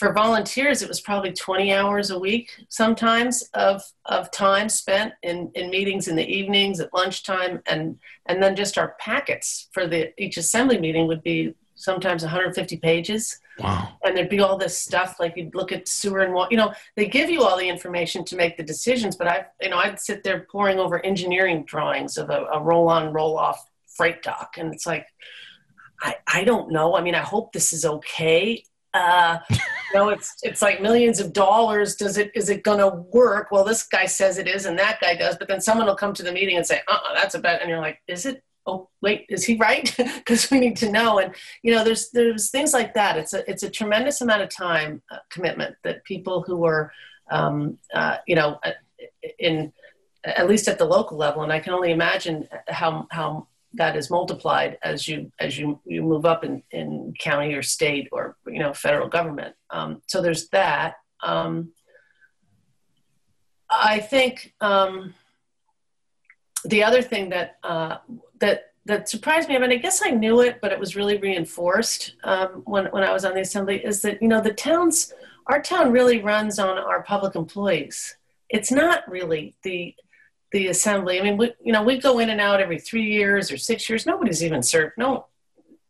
for volunteers, it was probably 20 hours a week sometimes of, of time spent in, in meetings in the evenings, at lunchtime, and, and then just our packets for the each assembly meeting would be sometimes 150 pages. Wow. And there'd be all this stuff like you'd look at sewer and water. You know, they give you all the information to make the decisions, but I, you know, I'd sit there poring over engineering drawings of a, a roll-on, roll-off freight dock, and it's like, I, I don't know. I mean, I hope this is okay. Uh, you know, it's it's like millions of dollars. Does it is it going to work? Well, this guy says it is, and that guy does. But then someone will come to the meeting and say, "Uh, uh that's a bet," and you're like, "Is it? Oh, wait, is he right?" [LAUGHS] Because we need to know. And you know, there's there's things like that. It's a it's a tremendous amount of time uh, commitment that people who are, um, uh, you know, uh, in at least at the local level, and I can only imagine how how that is multiplied as you as you you move up in in county or state or you know federal government. Um, so there's that. Um, I think um, the other thing that uh, that that surprised me. I mean, I guess I knew it, but it was really reinforced um, when when I was on the assembly. Is that you know the towns, our town really runs on our public employees. It's not really the the assembly. I mean, we, you know, we go in and out every three years or six years. Nobody's even served. No,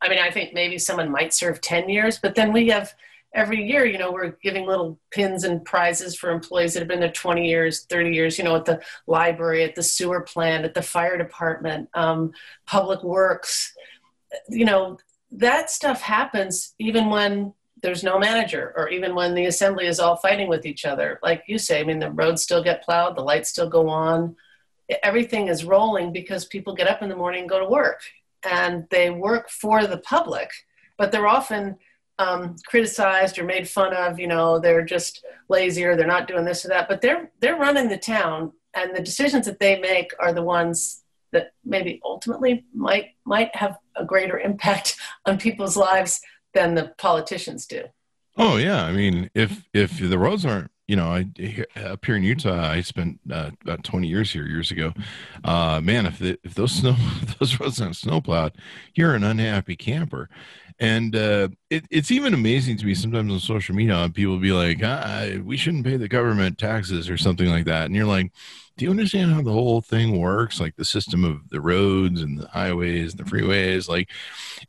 I mean, I think maybe someone might serve 10 years, but then we have every year, you know, we're giving little pins and prizes for employees that have been there 20 years, 30 years, you know, at the library, at the sewer plant, at the fire department, um, public works. You know, that stuff happens even when there's no manager or even when the assembly is all fighting with each other. Like you say, I mean, the roads still get plowed, the lights still go on everything is rolling because people get up in the morning and go to work. And they work for the public but they're often um, criticized or made fun of you know they're just lazy or they're not doing this or that but they're they're running the town. And the decisions that they make are the ones that maybe ultimately might might have a greater impact [LAUGHS] on people's lives than the politicians do. Oh yeah. I mean if if the roads aren't you know, I up here in Utah, I spent uh, about 20 years here years ago. Uh, man, if the, if those snow [LAUGHS] if those roads aren't snowplowed, you're an unhappy camper. And uh, it, it's even amazing to me sometimes on social media, people be like, ah, "We shouldn't pay the government taxes" or something like that, and you're like, "Do you understand how the whole thing works? Like the system of the roads and the highways and the freeways, like,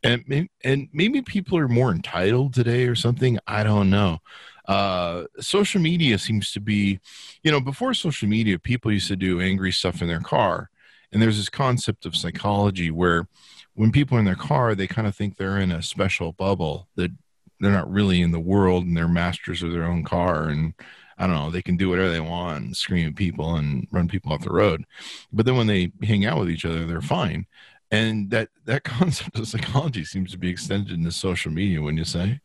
and and maybe people are more entitled today or something. I don't know." Uh, social media seems to be, you know, before social media, people used to do angry stuff in their car. And there's this concept of psychology where when people are in their car, they kind of think they're in a special bubble that they're not really in the world and they're masters of their own car. And I don't know, they can do whatever they want and scream at people and run people off the road. But then when they hang out with each other, they're fine. And that, that [LAUGHS] concept of psychology seems to be extended into social media, wouldn't you say?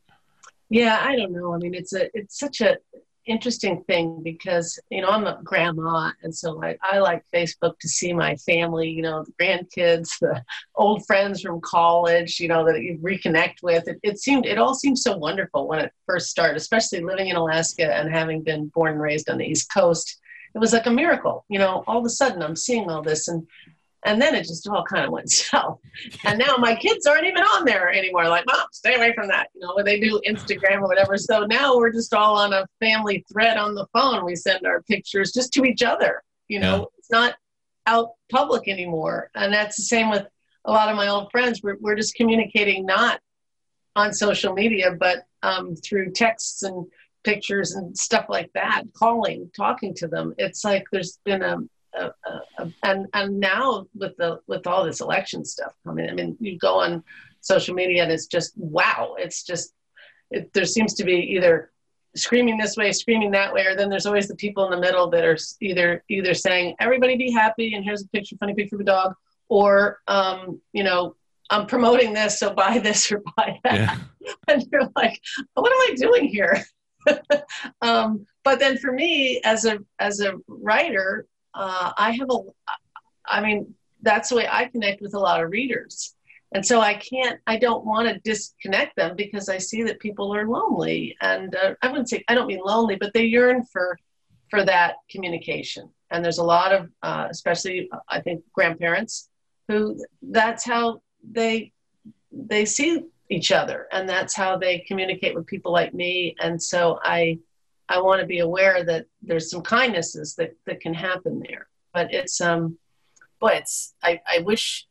Yeah, I don't know. I mean, it's a it's such a interesting thing because you know I'm a grandma, and so I, I like Facebook to see my family, you know, the grandkids, the old friends from college, you know, that you reconnect with. It, it seemed it all seemed so wonderful when it first started, especially living in Alaska and having been born and raised on the East Coast. It was like a miracle, you know. All of a sudden, I'm seeing all this, and and then it just all kind of went [LAUGHS] south. And now my kids aren't even on there anymore. Like, mom, stay away from that. You know, when they do Instagram or whatever. So now we're just all on a family thread on the phone. We send our pictures just to each other. You know, yeah. it's not out public anymore. And that's the same with a lot of my old friends. We're, we're just communicating not on social media, but um, through texts and pictures and stuff like that, calling, talking to them. It's like there's been a, and and now with the with all this election stuff coming, I mean, you go on social media and it's just wow. It's just it, there seems to be either screaming this way, screaming that way, or then there's always the people in the middle that are either either saying everybody be happy and here's a picture, funny picture of a dog, or um, you know I'm promoting this, so buy this or buy that, yeah. [LAUGHS] and you're like, what am I doing here? [LAUGHS] um, but then for me as a as a writer uh, I have a, I mean, that's the way I connect with a lot of readers. And so I can't, I don't want to disconnect them because I see that people are lonely. And uh, I wouldn't say, I don't mean lonely, but they yearn for, for that communication. And there's a lot of, uh, especially I think grandparents who that's how they, they see each other and that's how they communicate with people like me. And so I, I want to be aware that there's some kindnesses that, that can happen there. But it's um boy, it's I, I wish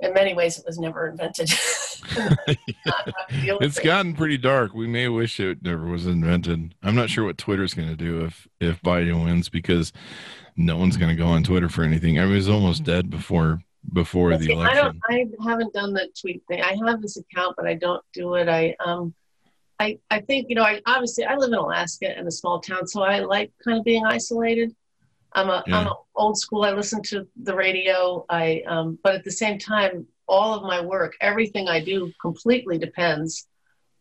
in many ways it was never invented. [LAUGHS] it's it. gotten pretty dark. We may wish it never was invented. I'm not sure what Twitter's going to do if if Biden wins because no one's going to go on Twitter for anything. I was almost dead before before the election. I don't. I haven't done the tweet thing. I have this account, but I don't do it. I um I, I think you know I obviously I live in Alaska in a small town, so I like kind of being isolated. I'm a am old school. I listen to the radio. I um, but at the same time, all of my work, everything I do, completely depends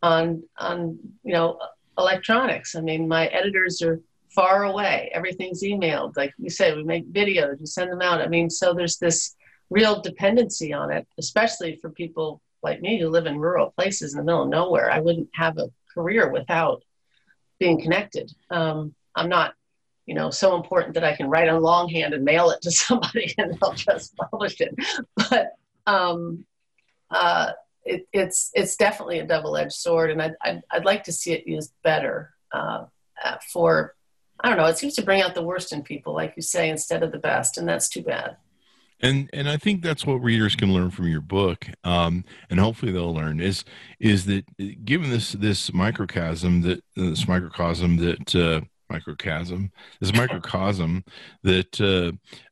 on on you know electronics. I mean, my editors are far away. Everything's emailed. Like you say, we make videos, we send them out. I mean, so there's this real dependency on it, especially for people like me who live in rural places in the middle of nowhere. I wouldn't have a career without being connected. Um, I'm not, you know, so important that I can write on longhand and mail it to [LAUGHS] somebody and they'll just publish it. But um, uh, it, it's it's definitely a double-edged sword, and I'd, I'd, I'd like to see it used better uh, uh, for. I don't know. It seems to bring out the worst in people, like you say, instead of the best, and that's too bad. And and I think that's what readers can learn from your book, um, and hopefully they'll learn is is that uh, given this this microcosm that this microcosm that uh, microcosm this microcosm that uh,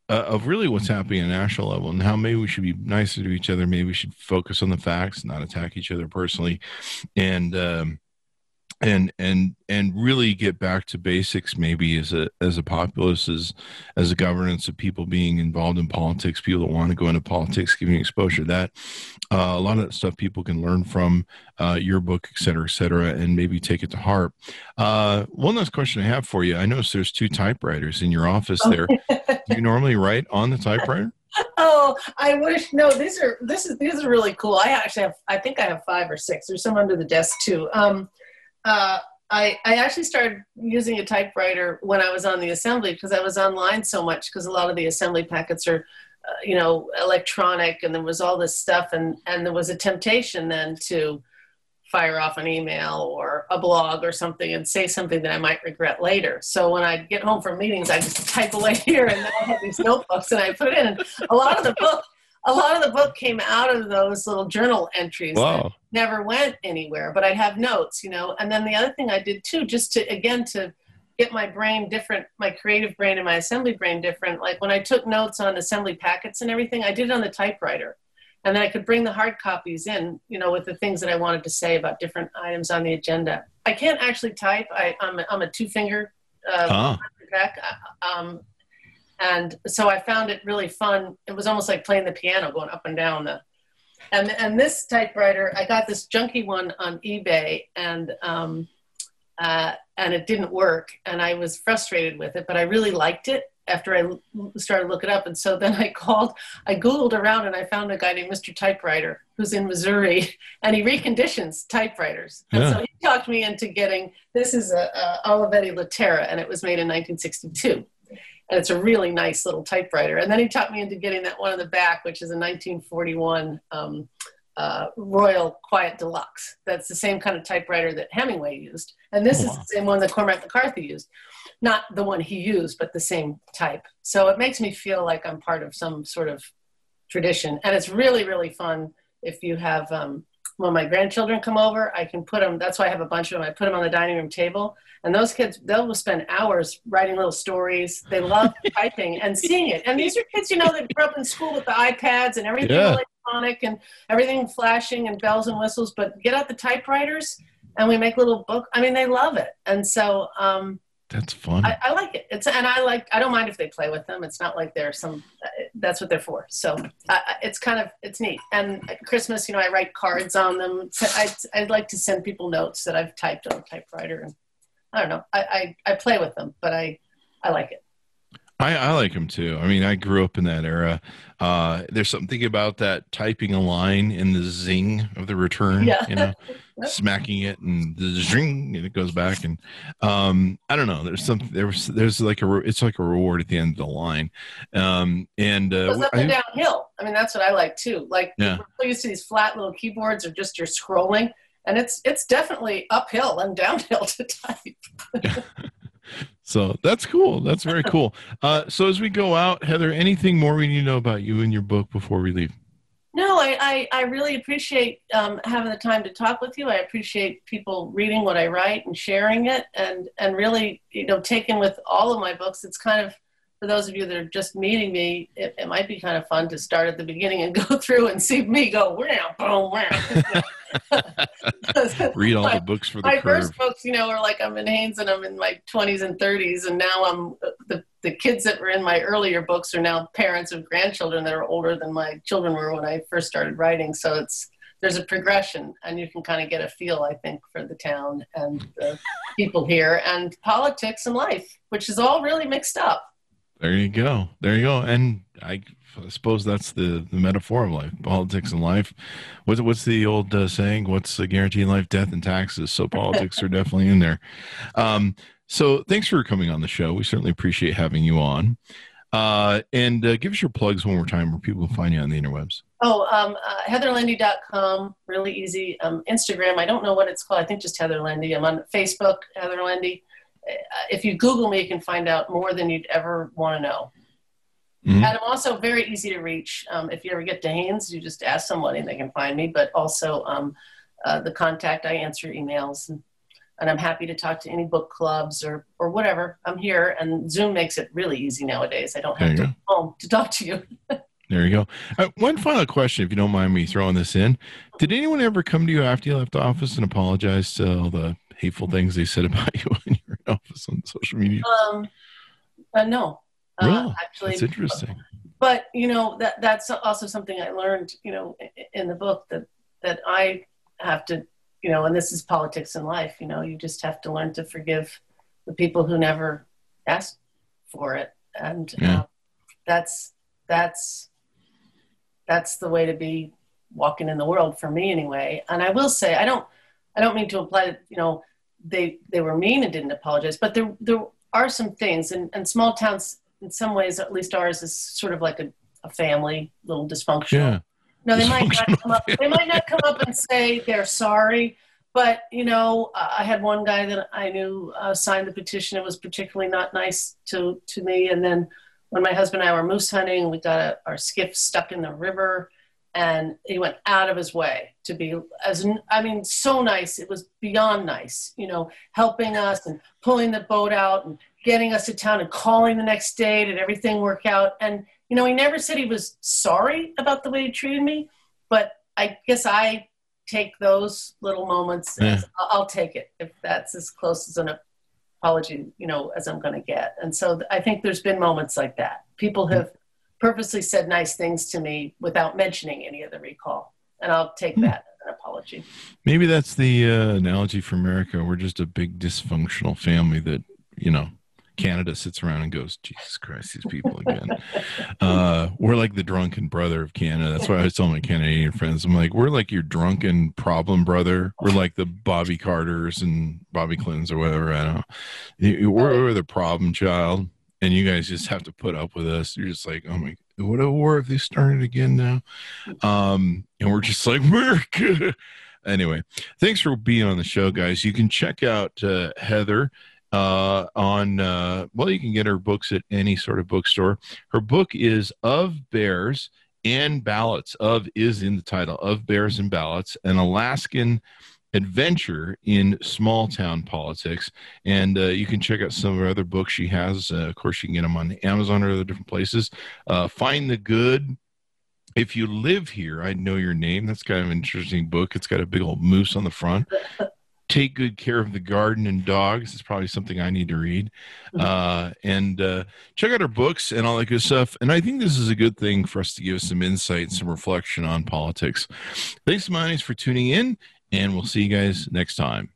uh, of really what's happening at a national level and how maybe we should be nicer to each other, maybe we should focus on the facts, not attack each other personally, and. Um, and and and really get back to basics maybe as a as a populace as as a governance of people being involved in politics people that want to go into politics giving exposure that uh, a lot of that stuff people can learn from uh, your book et cetera et cetera and maybe take it to heart uh, one last question i have for you i notice there's two typewriters in your office there do you normally write on the typewriter [LAUGHS] Oh, I wish. No, these are this is these are really cool. I actually have. I think I have five or six. There's some under the desk too. Um, uh, I I actually started using a typewriter when I was on the assembly because I was online so much because a lot of the assembly packets are, uh, you know, electronic and there was all this stuff and and there was a temptation then to fire off an email or a blog or something and say something that I might regret later. So when I'd get home from meetings, I just type away [LAUGHS] here and then I have these notebooks and I put in. A lot of the book, a lot of the book came out of those little journal entries that wow never went anywhere, but I'd have notes, you know. And then the other thing I did too, just to again to get my brain different, my creative brain and my assembly brain different. Like when I took notes on assembly packets and everything, I did it on the typewriter and then I could bring the hard copies in, you know, with the things that I wanted to say about different items on the agenda. I can't actually type. I, I'm, a, I'm a two finger uh, ah, back, um, and so I found it really fun. It was almost like playing the piano, going up and down the. And and this typewriter, I got this junky one on eBay, and um, uh, and it didn't work, and I was frustrated with it, but I really liked it after I l- started looking up. And so then [LAUGHS] I called, I Googled around and I found a guy named Mr. Typewriter who's in Missouri [LAUGHS] and he reconditions typewriters. And Yeah. so he talked me into getting, this is a, a Olivetti Lettera and it was made in 1962. And it's a really nice little typewriter. And then he talked me into getting that one in the back, which is a 1941 um, uh, Royal Quiet Deluxe. That's the same kind of typewriter that Hemingway used. And this Oh, is the same one that Cormac McCarthy used not the one he used, but the same type. So it makes me feel like I'm part of some sort of tradition. And it's really, really fun if you have, um, when my grandchildren come over, I can put them, that's why I have a bunch of them. I put them on the dining room table. And those kids, they'll spend hours writing little stories. They love [LAUGHS] typing and seeing it. And these are kids, you know, that grew up in school with the iPads and everything Yeah. electronic and everything flashing and bells and whistles. But get out the typewriters and we make little book. I mean, they love it. And so, um, that's fun I, I like it. It's and I like. I don't mind if they play with them. It's not like they're some. That's what they're for. So I, I- it's kind of it's neat. And at Christmas, you know, I write cards on them. So I I'd like to send people notes that I've typed on a typewriter, and I don't know. I I, I play with them, but I I like it. I, I like them too. I mean, I grew up in that era. Uh, there's something about that typing a line and the zing of the return, Yeah. you know, [LAUGHS] smacking it and the zing and it goes back. And um, I don't know. There's some there was there's like a it's like a reward at the end of the line. Um, and It uh, goes up I- downhill. I mean, that's what I like too. Like Yeah. we're used to these flat little keyboards or just you're scrolling, and it's it's definitely uphill and downhill [LAUGHS] to type. [LAUGHS] so that's cool. That's very [LAUGHS] cool. Uh, so as we go out, Heather, anything more we need to know about you and your book before we leave? No, I, I, I really appreciate um, having the time to talk with you. I appreciate people reading what I write and sharing it, and and really, you know, taking with all of my books. It's kind of for those of you that are just meeting me, it, it might be kind of fun to start at the beginning and [LAUGHS] go through and see me go wham, boom. [LAUGHS] Read all the books for the my curve. first books, you know, are like I'm in Haines and I'm in my 20s and 30s, and now I'm the the kids that were in my earlier books are now parents of grandchildren that are older than my children were when I first started writing. So it's there's a progression, and you can kind of get a feel, I think, for the town and the people here and politics and life, which is all really mixed up. There you go. There you go. And I suppose that's the, the metaphor of life, politics and life. What's what's the old uh, saying? What's the guarantee in life? Death and taxes. So politics are definitely in there. Um, so thanks for coming on the show. We certainly appreciate having you on. Uh, and uh, give us your plugs one more time where people can find you on the interwebs. Oh, um, uh, heatherlende.com, really easy. Um, Instagram, I don't know what it's called. I think just Heather Lende. I'm on Facebook, Heather Lende. Uh, if you Google me, you can find out more than you'd ever want to know. Mhm. And I'm also very easy to reach. Um, if you ever get to Haines, you just ask somebody and they can find me. But also um, uh, the contact, I answer emails. And, and I'm happy to talk to any book clubs or, or whatever. I'm here, and Zoom makes it really easy nowadays. I don't have to go home to talk to you. [LAUGHS] There you go. Uh, one final question, if you don't mind me throwing this in. Did anyone ever come to you after you left office and apologize to all the hateful things they said about [LAUGHS] you when you were in office on social media? Um, uh, no, uh, Really? actually, That's interesting. but you know that that's also something I learned, you know, in the book that that I have to, you know, and this is politics in life. You know, you just have to learn to forgive the people who never asked for it, and Yeah. uh, that's that's that's the way to be walking in the world for me anyway. And I will say, I don't I don't mean to imply that you know they they were mean and didn't apologize, but there there are some things, and, and small towns in some ways, at least ours is sort of like a, a family, little dysfunctional. Yeah. No, they might not come up. They might not come up and say they're sorry, but you know, I had one guy that I knew uh, signed the petition. It was particularly not nice to to me. And then when my husband and I were moose hunting, we got a, our skiff stuck in the river, and he went out of his way to be as I mean, so nice. It was beyond nice. You know, helping us and pulling the boat out and getting us to town and calling the next day. Did everything work out? And you know, he never said he was sorry about the way he treated me, but I guess I take those little moments. Yeah. As, I'll I'll take it if that's as close as an apology, you know, as I'm going to get. And so I think there's been moments like that. People have purposely said nice things to me without mentioning any of the recall, and I'll take Hmm. that as an apology. Maybe that's the uh, analogy for America. We're just a big dysfunctional family that, you know, Canada sits around and goes, Jesus Christ, these people again. uh, we're like the drunken brother of Canada. That's why I was telling my Canadian friends, I'm like, we're like your drunken problem brother. We're like the Bobby Carters and Bobby Clintons or whatever. I don't know. We're, we're the problem child. And you guys just have to put up with us. You're just like, oh my, what a war if they started again now? Um, and we're just like, America. [LAUGHS] Anyway, thanks for being on the show, guys. You can check out uh, Heather uh, on, uh, well, you can get her books at any sort of bookstore. Her book is Of Bears and Ballots. Of is in the title, Of Bears and Ballots, an Alaskan adventure in small town politics. And uh, you can check out some of her other books she has. Uh, of course, you can get them on Amazon or other different places. Uh, Find the Good if you live here, I know your name. That's kind of an interesting book. It's got a big old moose on the front. Take good care of the garden and dogs. It's probably something I need to read. Uh, and uh, check out our books and all that good stuff. And I think this is a good thing for us to give some insight some reflection on politics. Thanks, Manis, for tuning in, and we'll see you guys next time.